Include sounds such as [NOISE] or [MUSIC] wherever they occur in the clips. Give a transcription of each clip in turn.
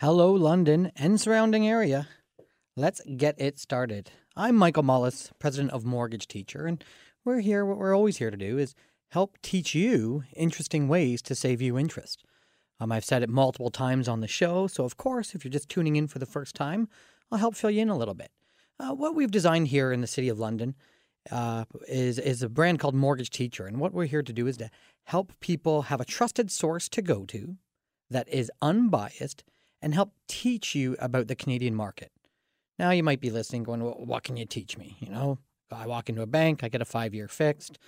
Hello, London and surrounding area. Let's get it started. I'm Michael Mullis, president of Mortgage Teacher, and we're here. What we're always here to do is help teach you interesting ways to save you interest. Um, I've said it multiple times on the show, so of course, if you're just tuning in for the first time, I'll help fill you in a little bit. Uh, what we've designed here in the city of London uh, is is a brand called Mortgage Teacher, and what we're here to do is to help people have a trusted source to go to that is unbiased and help teach you about the Canadian market. Now you might be listening, going, well, "What can you teach me?" You know, I walk into a bank, I get a five year fixed.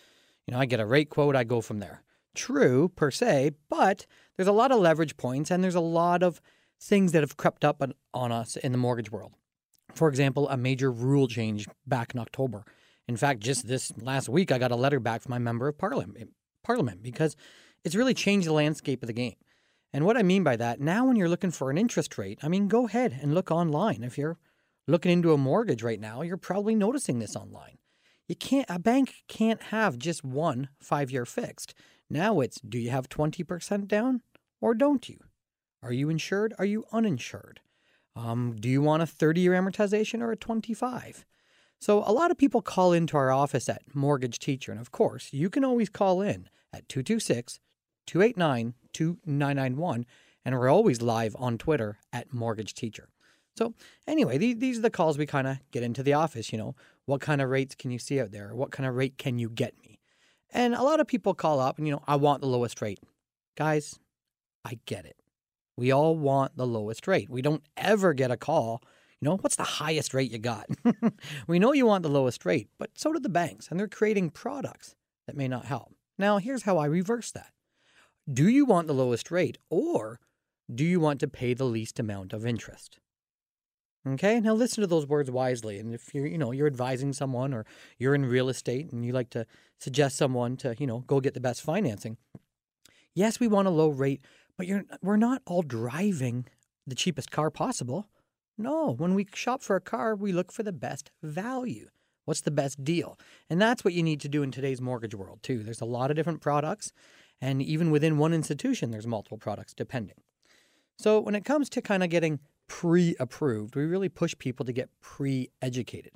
You know, I get a rate quote, I go from there. True per se, but there's a lot of leverage points and there's a lot of things that have crept up on, on us in the mortgage world. For example, a major rule change back in October. In fact, just this last week, I got a letter back from my member of parliament, parliament because it's really changed the landscape of the game. And what I mean by that, now when you're looking for an interest rate, I mean, go ahead and look online. If you're looking into a mortgage right now, you're probably noticing this online. You can't, a bank can't have just one five year fixed. Now it's do you have 20% down or don't you? Are you insured? Are you uninsured? Um, do you want a 30 year amortization or a 25? So a lot of people call into our office at Mortgage Teacher. And of course, you can always call in at 226 289 2991. And we're always live on Twitter at Mortgage Teacher. So, anyway, these are the calls we kind of get into the office. You know, what kind of rates can you see out there? What kind of rate can you get me? And a lot of people call up and, you know, I want the lowest rate. Guys, I get it. We all want the lowest rate. We don't ever get a call, you know, what's the highest rate you got? [LAUGHS] we know you want the lowest rate, but so do the banks, and they're creating products that may not help. Now, here's how I reverse that. Do you want the lowest rate or do you want to pay the least amount of interest? Okay, now listen to those words wisely. And if you're, you know, you're advising someone or you're in real estate and you like to suggest someone to, you know, go get the best financing. Yes, we want a low rate, but you're we're not all driving the cheapest car possible. No, when we shop for a car, we look for the best value. What's the best deal? And that's what you need to do in today's mortgage world, too. There's a lot of different products, and even within one institution, there's multiple products depending. So when it comes to kind of getting pre approved. We really push people to get pre educated.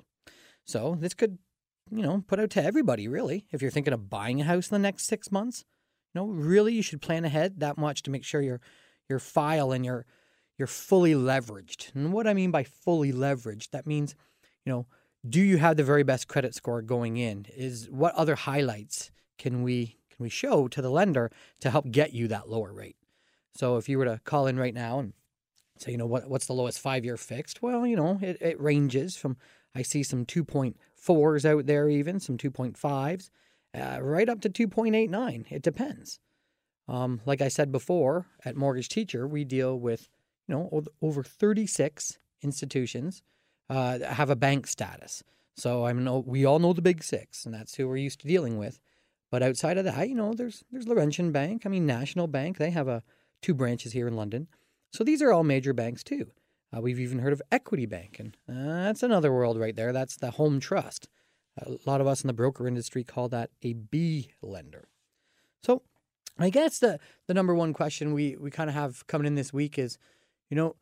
So this could, you know, put out to everybody, really. If you're thinking of buying a house in the next six months, you know, really you should plan ahead that much to make sure your your file and your you're fully leveraged. And what I mean by fully leveraged, that means, you know, do you have the very best credit score going in? Is what other highlights can we can we show to the lender to help get you that lower rate? So if you were to call in right now and say, you know, what, what's the lowest five year fixed? Well, you know, it, it ranges from, I see some 2.4s out there, even some 2.5s, uh, right up to 2.89. It depends. Um, like I said before, at Mortgage Teacher, we deal with, you know, over 36 institutions uh, that have a bank status. So I know we all know the big six, and that's who we're used to dealing with. But outside of that, you know, there's there's Laurentian Bank. I mean, National Bank. They have a two branches here in London. So these are all major banks too. Uh, we've even heard of Equity Bank, and uh, that's another world right there. That's the home trust. A lot of us in the broker industry call that a B lender. So I guess the the number one question we we kind of have coming in this week is, you know,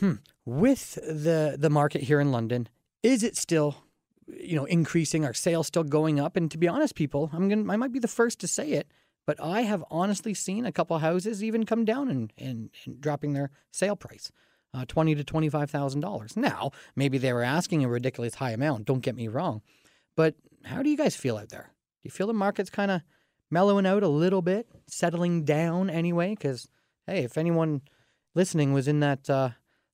hmm, with the the market here in London, is it still you know increasing? our sales still going up? And to be honest, people, I'm gonna I might be the first to say it. But I have honestly seen a couple houses even come down and, and, and dropping their sale price. Uh, twenty to twenty-five thousand dollars. Now, maybe they were asking a ridiculous high amount. Don't get me wrong, but how do you guys feel out there? Do you feel the market's kind of mellowing out a little bit, settling down anyway? Because hey, if anyone listening was in that uh,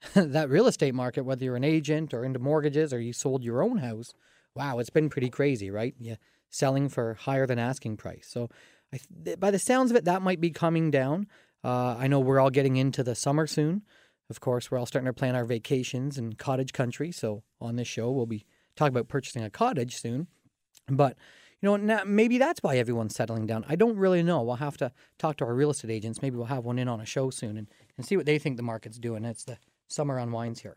[LAUGHS] that real estate market, whether you're an agent or into mortgages or you sold your own house, wow, it's been pretty crazy, right? Yeah, selling for higher than asking price. So th- by the sounds of it, that might be coming down. Uh, I know we're all getting into the summer soon. Of course, we're all starting to plan our vacations in cottage country. So on this show, we'll be talking about purchasing a cottage soon. But you know, now, maybe that's why everyone's settling down. I don't really know. We'll have to talk to our real estate agents. Maybe we'll have one in on a show soon and, and see what they think the market's doing. It's the summer unwinds here.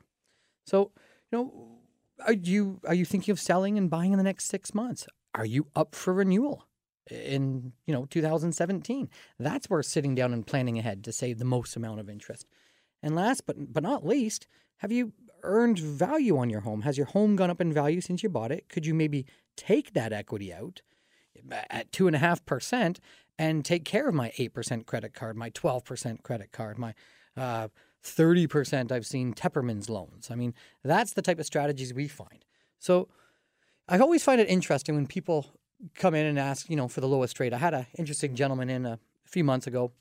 So, you know, are you are you thinking of selling and buying in the next six months? Are you up for renewal? in you know 2017 that's where sitting down and planning ahead to save the most amount of interest And last but but not least, have you earned value on your home? Has your home gone up in value since you bought it? Could you maybe take that equity out at two and a half percent and take care of my eight percent credit card, my twelve percent credit card, my uh, thirty percent? I've seen Tepperman's loans. I mean, that's the type of strategies we find. So I always find it interesting when people come in and ask, you know, for the lowest rate. I had an interesting gentleman in a few months ago,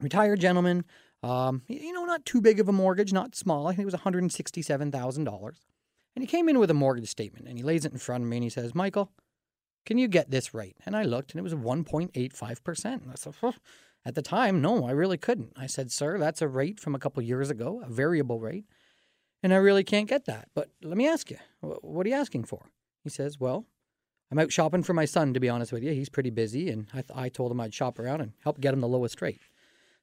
retired gentleman, um, you know, not too big of a mortgage, not small. I think it was $167,000. And he came in with a mortgage statement and he lays it in front of me and he says, Michael, can you get this right? And I looked and it was 1.85%. And I said, at the time, no, I really couldn't. I said, sir, that's a rate from a couple years ago, a variable rate. And I really can't get that. But let me ask you, what are you asking for? He says, well, I'm out shopping for my son, to be honest with you. He's pretty busy. And I, th- I told him I'd shop around and help get him the lowest rate.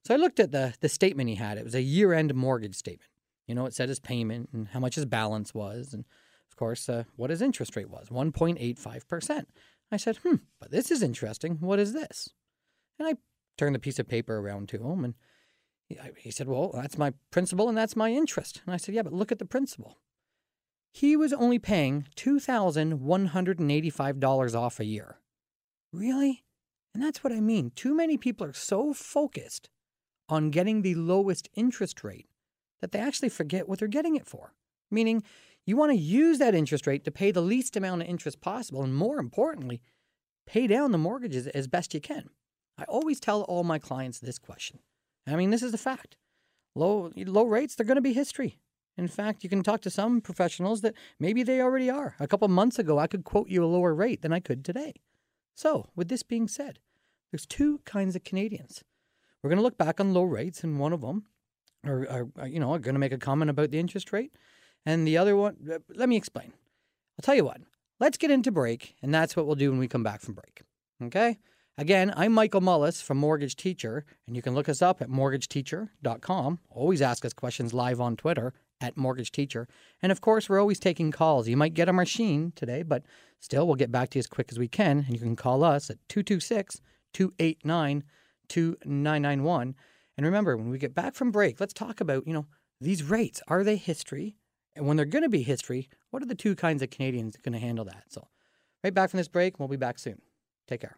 So I looked at the the statement he had. It was a year end mortgage statement. You know, it said his payment and how much his balance was, and of course, uh, what his interest rate was 1.85%. I said, hmm, but this is interesting. What is this? And I turned the piece of paper around to him, and he said, well, that's my principal and that's my interest. And I said, yeah, but look at the principal. He was only paying $2,185 off a year. Really? And that's what I mean. Too many people are so focused on getting the lowest interest rate that they actually forget what they're getting it for. Meaning, you want to use that interest rate to pay the least amount of interest possible, and more importantly, pay down the mortgages as best you can. I always tell all my clients this question. I mean, this is a fact. Low low rates, they're going to be history. In fact, you can talk to some professionals that maybe they already are. A couple months ago, I could quote you a lower rate than I could today. So, with this being said, there's two kinds of Canadians. We're going to look back on low rates, and one of them, or, you know, are going to make a comment about the interest rate, and the other one. Uh, let me explain. I'll tell you what. Let's get into break, and that's what we'll do when we come back from break. Okay. Again, I'm Michael Mullis from Mortgage Teacher, and you can look us up at mortgageteacher.com. Always ask us questions live on Twitter at Mortgage Teacher. And of course, we're always taking calls. You might get a machine today, but still, we'll get back to you as quick as we can. And you can call us at 226 289 2991. And remember, when we get back from break, let's talk about, you know, these rates. Are they history? And when they're going to be history, what are the two kinds of Canadians going to handle that? So, right back from this break, we'll be back soon. Take care.